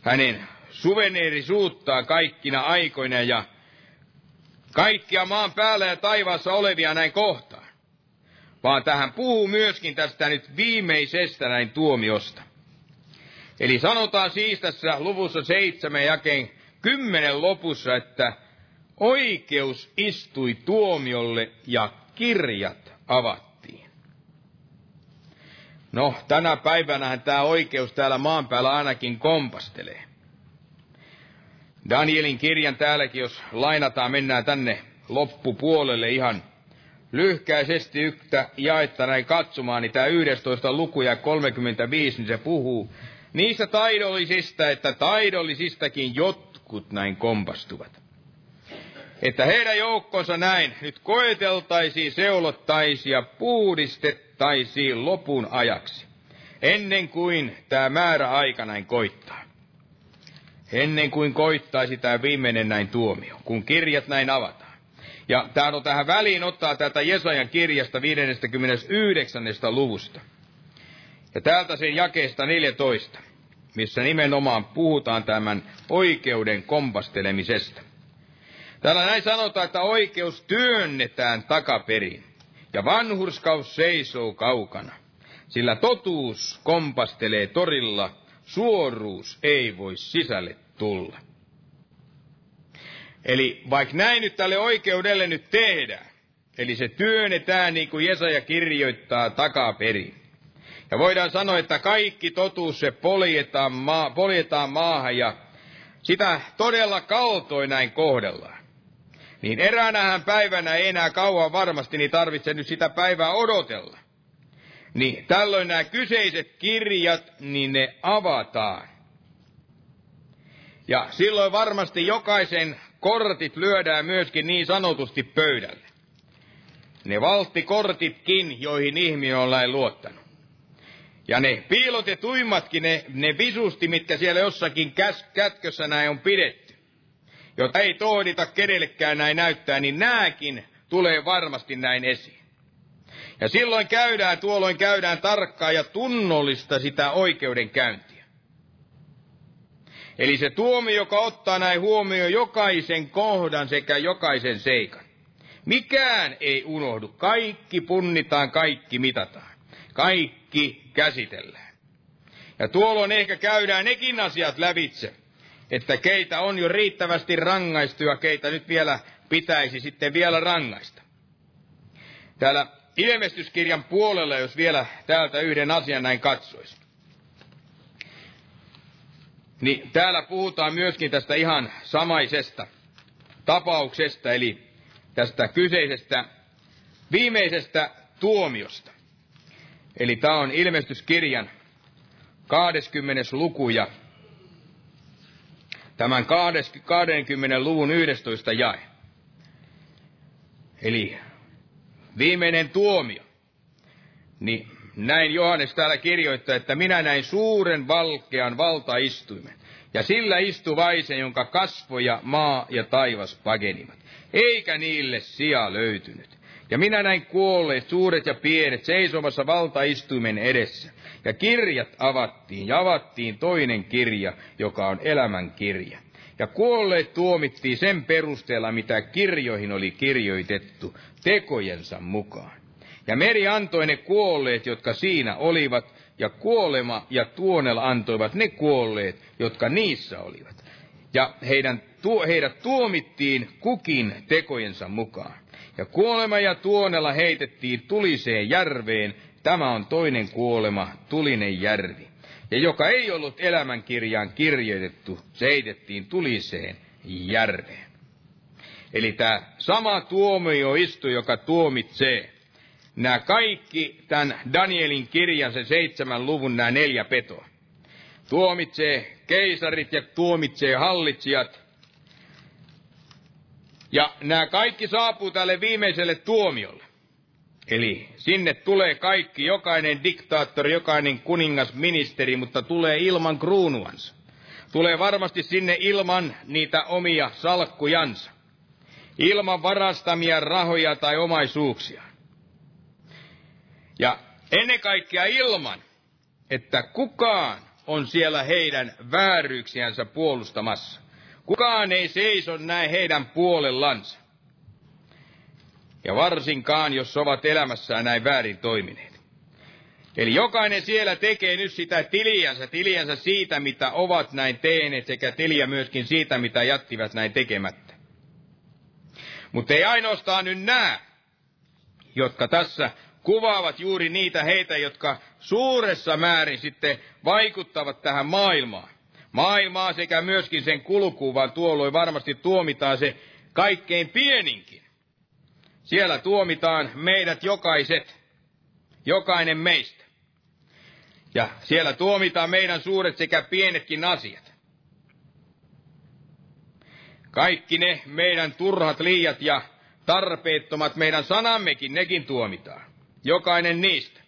hänen suveneeri suuttaa kaikkina aikoina ja kaikkia maan päällä ja taivaassa olevia näin kohtaan, vaan tähän puhuu myöskin tästä nyt viimeisestä näin tuomiosta. Eli sanotaan siis tässä luvussa seitsemän jakeen kymmenen lopussa, että oikeus istui tuomiolle ja kirjat avattiin. No, tänä päivänä tämä oikeus täällä maan päällä ainakin kompastelee. Danielin kirjan täälläkin, jos lainataan, mennään tänne loppupuolelle ihan lyhkäisesti yhtä jaetta näin katsomaan, niin tämä 11 luku ja 35, niin se puhuu niistä taidollisista, että taidollisistakin jotkut näin kompastuvat. Että heidän joukkonsa näin nyt koeteltaisiin, seulottaisiin ja puudistettaisiin lopun ajaksi, ennen kuin tämä määrä aika näin koittaa. Ennen kuin koittaisi tämä viimeinen näin tuomio, kun kirjat näin avataan. Ja tämä on tähän väliin ottaa tätä Jesajan kirjasta 59. luvusta. Ja täältä sen jakeesta 14, missä nimenomaan puhutaan tämän oikeuden kompastelemisesta. Täällä näin sanotaan, että oikeus työnnetään takaperin ja vanhurskaus seisoo kaukana. Sillä totuus kompastelee torilla, suoruus ei voi sisälle tulla. Eli vaikka näin nyt tälle oikeudelle nyt tehdään, eli se työnnetään niin kuin Jesaja kirjoittaa takaperin. Ja voidaan sanoa, että kaikki totuus se poljetaan, maa, poljetaan maahan ja sitä todella kaltoin näin kohdellaan. Niin eräänähän päivänä ei enää kauan varmasti niin tarvitse nyt sitä päivää odotella. Niin tällöin nämä kyseiset kirjat, niin ne avataan. Ja silloin varmasti jokaisen kortit lyödään myöskin niin sanotusti pöydälle. Ne valttikortitkin, joihin ihminen on näin luottanut. Ja ne piilotetuimmatkin, ne, ne visusti, mitkä siellä jossakin käs, kätkössä näin on pidetty, jota ei tohdita kenellekään näin näyttää, niin nääkin tulee varmasti näin esiin. Ja silloin käydään, tuolloin käydään tarkkaa ja tunnollista sitä oikeudenkäyntiä. Eli se tuomio, joka ottaa näin huomioon jokaisen kohdan sekä jokaisen seikan. Mikään ei unohdu. Kaikki punnitaan, kaikki mitataan. Kaikki käsitellään. Ja tuolloin ehkä käydään nekin asiat lävitse, että keitä on jo riittävästi rangaistu ja keitä nyt vielä pitäisi sitten vielä rangaista. Täällä ilmestyskirjan puolella, jos vielä täältä yhden asian näin katsoisi niin täällä puhutaan myöskin tästä ihan samaisesta tapauksesta, eli tästä kyseisestä viimeisestä tuomiosta. Eli tämä on ilmestyskirjan 20. luku ja tämän 20. luvun 11 jae. Eli viimeinen tuomio. Niin näin Johannes täällä kirjoittaa, että minä näin suuren valkean valtaistuimen, ja sillä istuvaisen, jonka kasvoja maa ja taivas pakenivat, eikä niille sija löytynyt. Ja minä näin kuolleet, suuret ja pienet, seisomassa valtaistuimen edessä. Ja kirjat avattiin, ja avattiin toinen kirja, joka on elämän kirja. Ja kuolleet tuomittiin sen perusteella, mitä kirjoihin oli kirjoitettu, tekojensa mukaan. Ja meri antoi ne kuolleet, jotka siinä olivat, ja kuolema ja tuonel antoivat ne kuolleet, jotka niissä olivat. Ja heidän, tuo, heidät tuomittiin kukin tekojensa mukaan. Ja kuolema ja tuonella heitettiin tuliseen järveen, tämä on toinen kuolema, tulinen järvi. Ja joka ei ollut elämänkirjaan kirjoitettu, se heitettiin tuliseen järveen. Eli tämä sama tuomioistu, joka tuomitsee, nämä kaikki tämän Danielin kirjan, sen seitsemän luvun, nämä neljä petoa. Tuomitsee keisarit ja tuomitsee hallitsijat. Ja nämä kaikki saapuu tälle viimeiselle tuomiolle. Eli sinne tulee kaikki, jokainen diktaattori, jokainen kuningas, ministeri, mutta tulee ilman kruunuansa. Tulee varmasti sinne ilman niitä omia salkkujansa. Ilman varastamia rahoja tai omaisuuksia. Ja ennen kaikkea ilman, että kukaan on siellä heidän vääryyksiänsä puolustamassa. Kukaan ei seiso näin heidän puolellansa. Ja varsinkaan, jos ovat elämässään näin väärin toimineet. Eli jokainen siellä tekee nyt sitä tiliänsä, tiliänsä siitä, mitä ovat näin tehneet, sekä tiliä myöskin siitä, mitä jättivät näin tekemättä. Mutta ei ainoastaan nyt näe, jotka tässä kuvaavat juuri niitä heitä, jotka suuressa määrin sitten vaikuttavat tähän maailmaan. Maailmaa sekä myöskin sen kulkuun, vaan tuolloin varmasti tuomitaan se kaikkein pieninkin. Siellä tuomitaan meidät jokaiset, jokainen meistä. Ja siellä tuomitaan meidän suuret sekä pienetkin asiat. Kaikki ne meidän turhat liiat ja tarpeettomat meidän sanammekin, nekin tuomitaan. Jokainen niistä.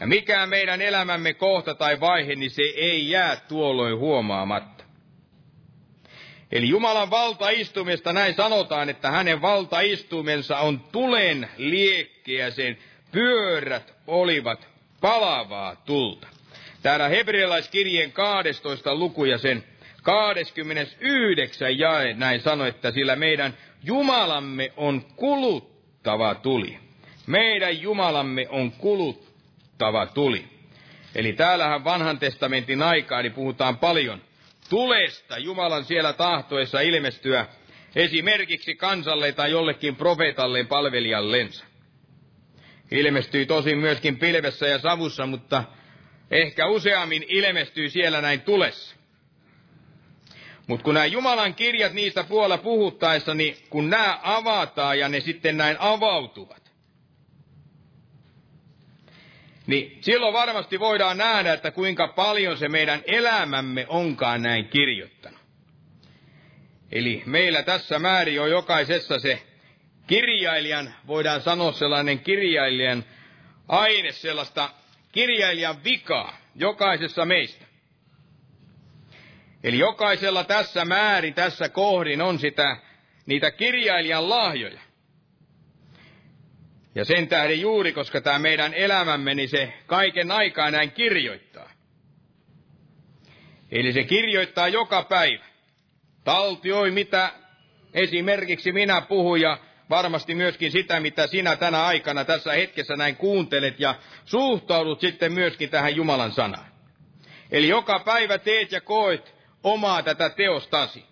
Ja mikään meidän elämämme kohta tai vaihe, niin se ei jää tuolloin huomaamatta. Eli Jumalan valtaistumista näin sanotaan, että hänen valtaistumensa on tulen liekkeä, sen pyörät olivat palavaa tulta. Täällä hebrealaiskirjeen 12 luku ja sen 29 jae näin sanoi, että sillä meidän Jumalamme on kuluttava tuli. Meidän Jumalamme on kuluttava tuli. Eli täällähän vanhan testamentin aikaa niin puhutaan paljon tulesta Jumalan siellä tahtoessa ilmestyä esimerkiksi kansalle tai jollekin profeetalleen palvelijallensa. Ilmestyi tosin myöskin pilvessä ja savussa, mutta ehkä useammin ilmestyy siellä näin tulessa. Mutta kun nämä Jumalan kirjat niistä puolella puhuttaessa, niin kun nämä avataan ja ne sitten näin avautuvat, niin silloin varmasti voidaan nähdä, että kuinka paljon se meidän elämämme onkaan näin kirjoittanut. Eli meillä tässä määrin on jokaisessa se kirjailijan, voidaan sanoa sellainen kirjailijan aine, sellaista kirjailijan vikaa jokaisessa meistä. Eli jokaisella tässä määrin, tässä kohdin on sitä, niitä kirjailijan lahjoja. Ja sen tähden juuri, koska tämä meidän elämämme, niin se kaiken aikaa näin kirjoittaa. Eli se kirjoittaa joka päivä. Taltioi, mitä esimerkiksi minä puhun ja varmasti myöskin sitä, mitä sinä tänä aikana tässä hetkessä näin kuuntelet ja suhtaudut sitten myöskin tähän Jumalan sanaan. Eli joka päivä teet ja koet omaa tätä teostasi,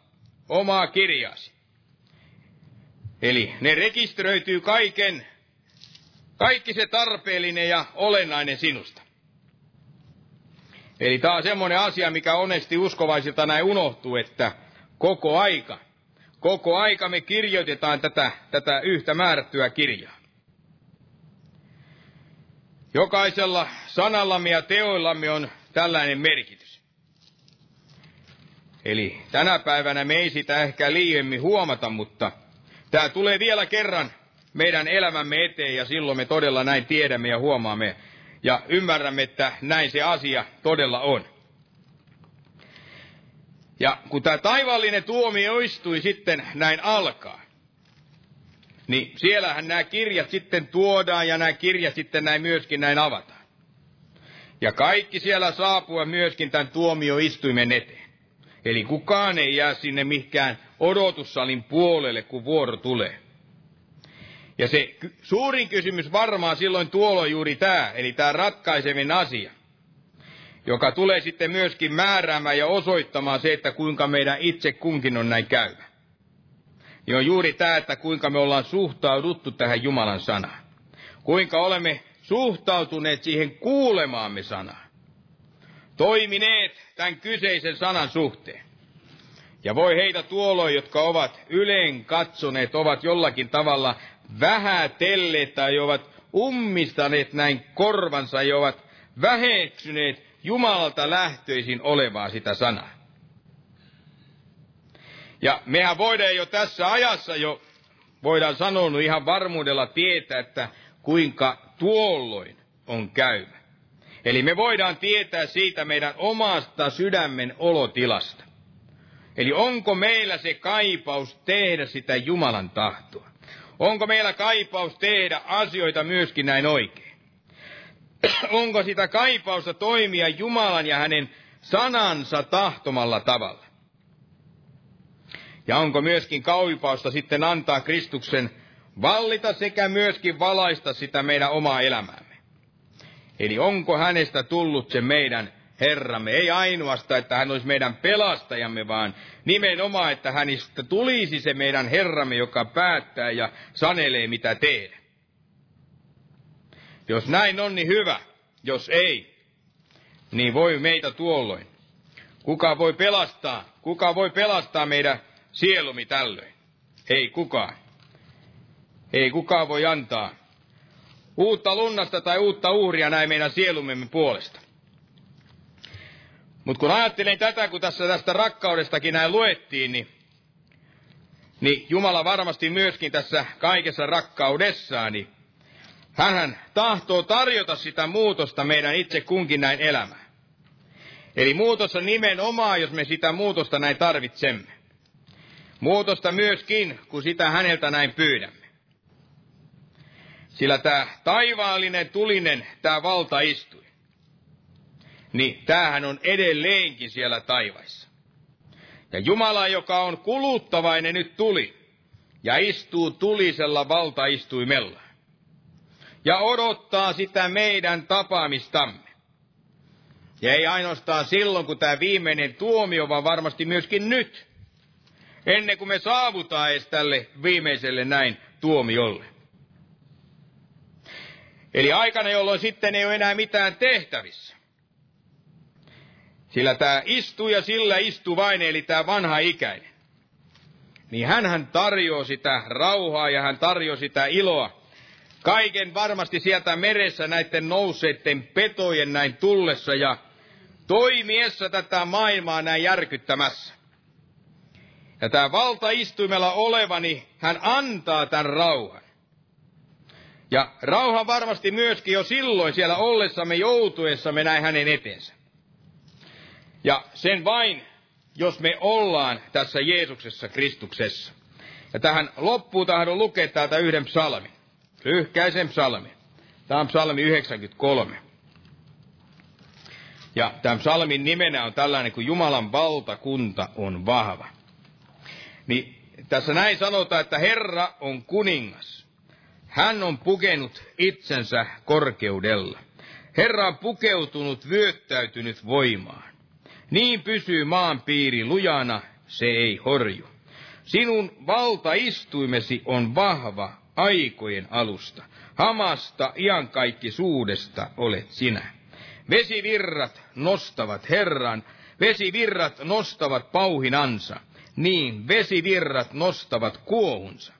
omaa kirjaasi. Eli ne rekisteröityy kaiken, kaikki se tarpeellinen ja olennainen sinusta. Eli tämä on semmoinen asia, mikä onesti uskovaisilta näin unohtuu, että koko aika, koko aika me kirjoitetaan tätä, tätä yhtä määrättyä kirjaa. Jokaisella sanallamme ja teoillamme on tällainen merkitys. Eli tänä päivänä me ei sitä ehkä liiemmin huomata, mutta tämä tulee vielä kerran meidän elämämme eteen ja silloin me todella näin tiedämme ja huomaamme ja ymmärrämme, että näin se asia todella on. Ja kun tämä taivaallinen tuomio istui sitten näin alkaa, niin siellähän nämä kirjat sitten tuodaan ja nämä kirjat sitten näin myöskin näin avataan. Ja kaikki siellä saapua myöskin tämän tuomioistuimen eteen. Eli kukaan ei jää sinne mihinkään odotussalin puolelle, kun vuoro tulee. Ja se suurin kysymys varmaan silloin tuolla on juuri tämä, eli tämä ratkaisevin asia, joka tulee sitten myöskin määräämään ja osoittamaan se, että kuinka meidän itse kunkin on näin käyvä. Niin on juuri tämä, että kuinka me ollaan suhtauduttu tähän Jumalan sanaan. Kuinka olemme suhtautuneet siihen kuulemaamme sanaan toimineet tämän kyseisen sanan suhteen. Ja voi heitä tuolloin, jotka ovat yleen katsoneet, ovat jollakin tavalla vähätelleet tai ovat ummistaneet näin korvansa ja ovat väheksyneet Jumalalta lähtöisin olevaa sitä sanaa. Ja mehän voidaan jo tässä ajassa jo, voidaan sanoa ihan varmuudella tietää, että kuinka tuolloin on käynyt. Eli me voidaan tietää siitä meidän omasta sydämen olotilasta. Eli onko meillä se kaipaus tehdä sitä Jumalan tahtoa? Onko meillä kaipaus tehdä asioita myöskin näin oikein? onko sitä kaipausta toimia Jumalan ja hänen sanansa tahtomalla tavalla. Ja onko myöskin kauipausta sitten antaa Kristuksen vallita sekä myöskin valaista sitä meidän omaa elämäämme. Eli onko hänestä tullut se meidän Herramme, ei ainoastaan, että hän olisi meidän pelastajamme, vaan nimenomaan, että hänistä tulisi se meidän Herramme, joka päättää ja sanelee mitä tehdä. Jos näin on, niin hyvä. Jos ei, niin voi meitä tuolloin. Kuka voi pelastaa? Kuka voi pelastaa meidän sielumi tällöin? Ei kukaan. Ei kukaan voi antaa uutta lunnasta tai uutta uhria näin meidän sielumemme puolesta. Mutta kun ajattelen tätä, kun tässä tästä rakkaudestakin näin luettiin, niin, niin Jumala varmasti myöskin tässä kaikessa rakkaudessaan, niin hän tahtoo tarjota sitä muutosta meidän itse kunkin näin elämään. Eli muutos on nimenomaan, jos me sitä muutosta näin tarvitsemme. Muutosta myöskin, kun sitä häneltä näin pyydämme. Sillä tämä taivaallinen tulinen, tämä valta istui niin tämähän on edelleenkin siellä taivaissa. Ja Jumala, joka on kuluttavainen, nyt tuli ja istuu tulisella valtaistuimella ja odottaa sitä meidän tapaamistamme. Ja ei ainoastaan silloin, kun tämä viimeinen tuomio, vaan varmasti myöskin nyt, ennen kuin me saavutaan edes tälle viimeiselle näin tuomiolle. Eli aikana, jolloin sitten ei ole enää mitään tehtävissä. Sillä tämä istuu ja sillä istuu vain, eli tämä vanha ikäinen. Niin hän tarjoaa sitä rauhaa ja hän tarjoaa sitä iloa. Kaiken varmasti sieltä meressä näiden nouseiden petojen näin tullessa ja toimiessa tätä maailmaa näin järkyttämässä. Ja tämä valtaistuimella olevani, hän antaa tämän rauhan. Ja rauha varmasti myöskin jo silloin siellä ollessamme joutuessamme näin hänen eteensä. Ja sen vain, jos me ollaan tässä Jeesuksessa Kristuksessa. Ja tähän loppuun tahdon lukea täältä yhden psalmin. Lyhkäisen psalmi. Tämä on psalmi 93. Ja tämän psalmin nimenä on tällainen, kun Jumalan valtakunta on vahva. Niin tässä näin sanotaan, että Herra on kuningas. Hän on pukenut itsensä korkeudella. Herra on pukeutunut vyöttäytynyt voimaan. Niin pysyy maan piiri lujana, se ei horju. Sinun valtaistuimesi on vahva aikojen alusta. Hamasta suudesta olet sinä. Vesivirrat nostavat Herran, vesivirrat nostavat pauhinansa, niin vesivirrat nostavat kuohunsa.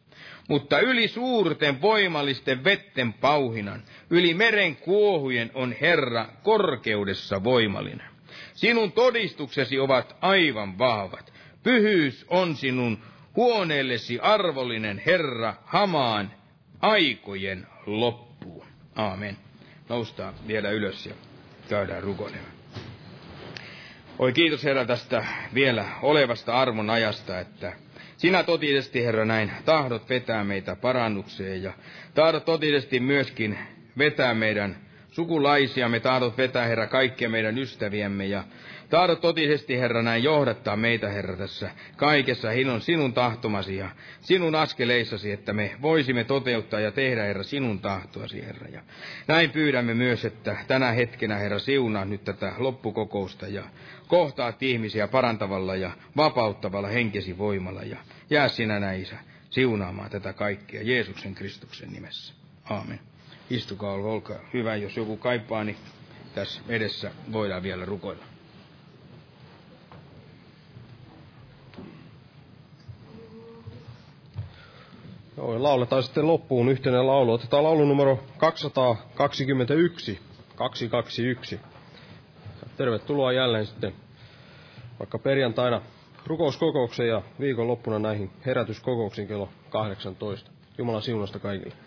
Mutta yli suurten voimallisten vetten pauhinan, yli meren kuohujen on Herra korkeudessa voimallinen. Sinun todistuksesi ovat aivan vahvat. Pyhyys on sinun huoneellesi arvollinen Herra hamaan aikojen loppuun. Aamen. Noustaan vielä ylös ja käydään rukoilemaan. Oi kiitos Herra tästä vielä olevasta armon ajasta, että sinä totisesti Herra näin tahdot vetää meitä parannukseen ja tahdot totisesti myöskin vetää meidän sukulaisia, me tahdot vetää, Herra, kaikkia meidän ystäviämme ja tahdot totisesti, Herra, näin johdattaa meitä, Herra, tässä kaikessa hinon sinun tahtomasi ja sinun askeleissasi, että me voisimme toteuttaa ja tehdä, Herra, sinun tahtoasi, Herra. Ja näin pyydämme myös, että tänä hetkenä, Herra, siunaa nyt tätä loppukokousta ja kohtaat ihmisiä parantavalla ja vapauttavalla henkesi voimalla ja jää sinä näisä siunaamaan tätä kaikkea Jeesuksen Kristuksen nimessä. Aamen. Istukaa, olkaa hyvä. Jos joku kaipaa, niin tässä edessä voidaan vielä rukoilla. Joo, lauletaan sitten loppuun yhteinen laulu. Otetaan laulu numero 221. 221. Tervetuloa jälleen sitten vaikka perjantaina rukouskokoukseen ja viikonloppuna näihin herätyskokouksiin kello 18. Jumalan siunasta kaikille.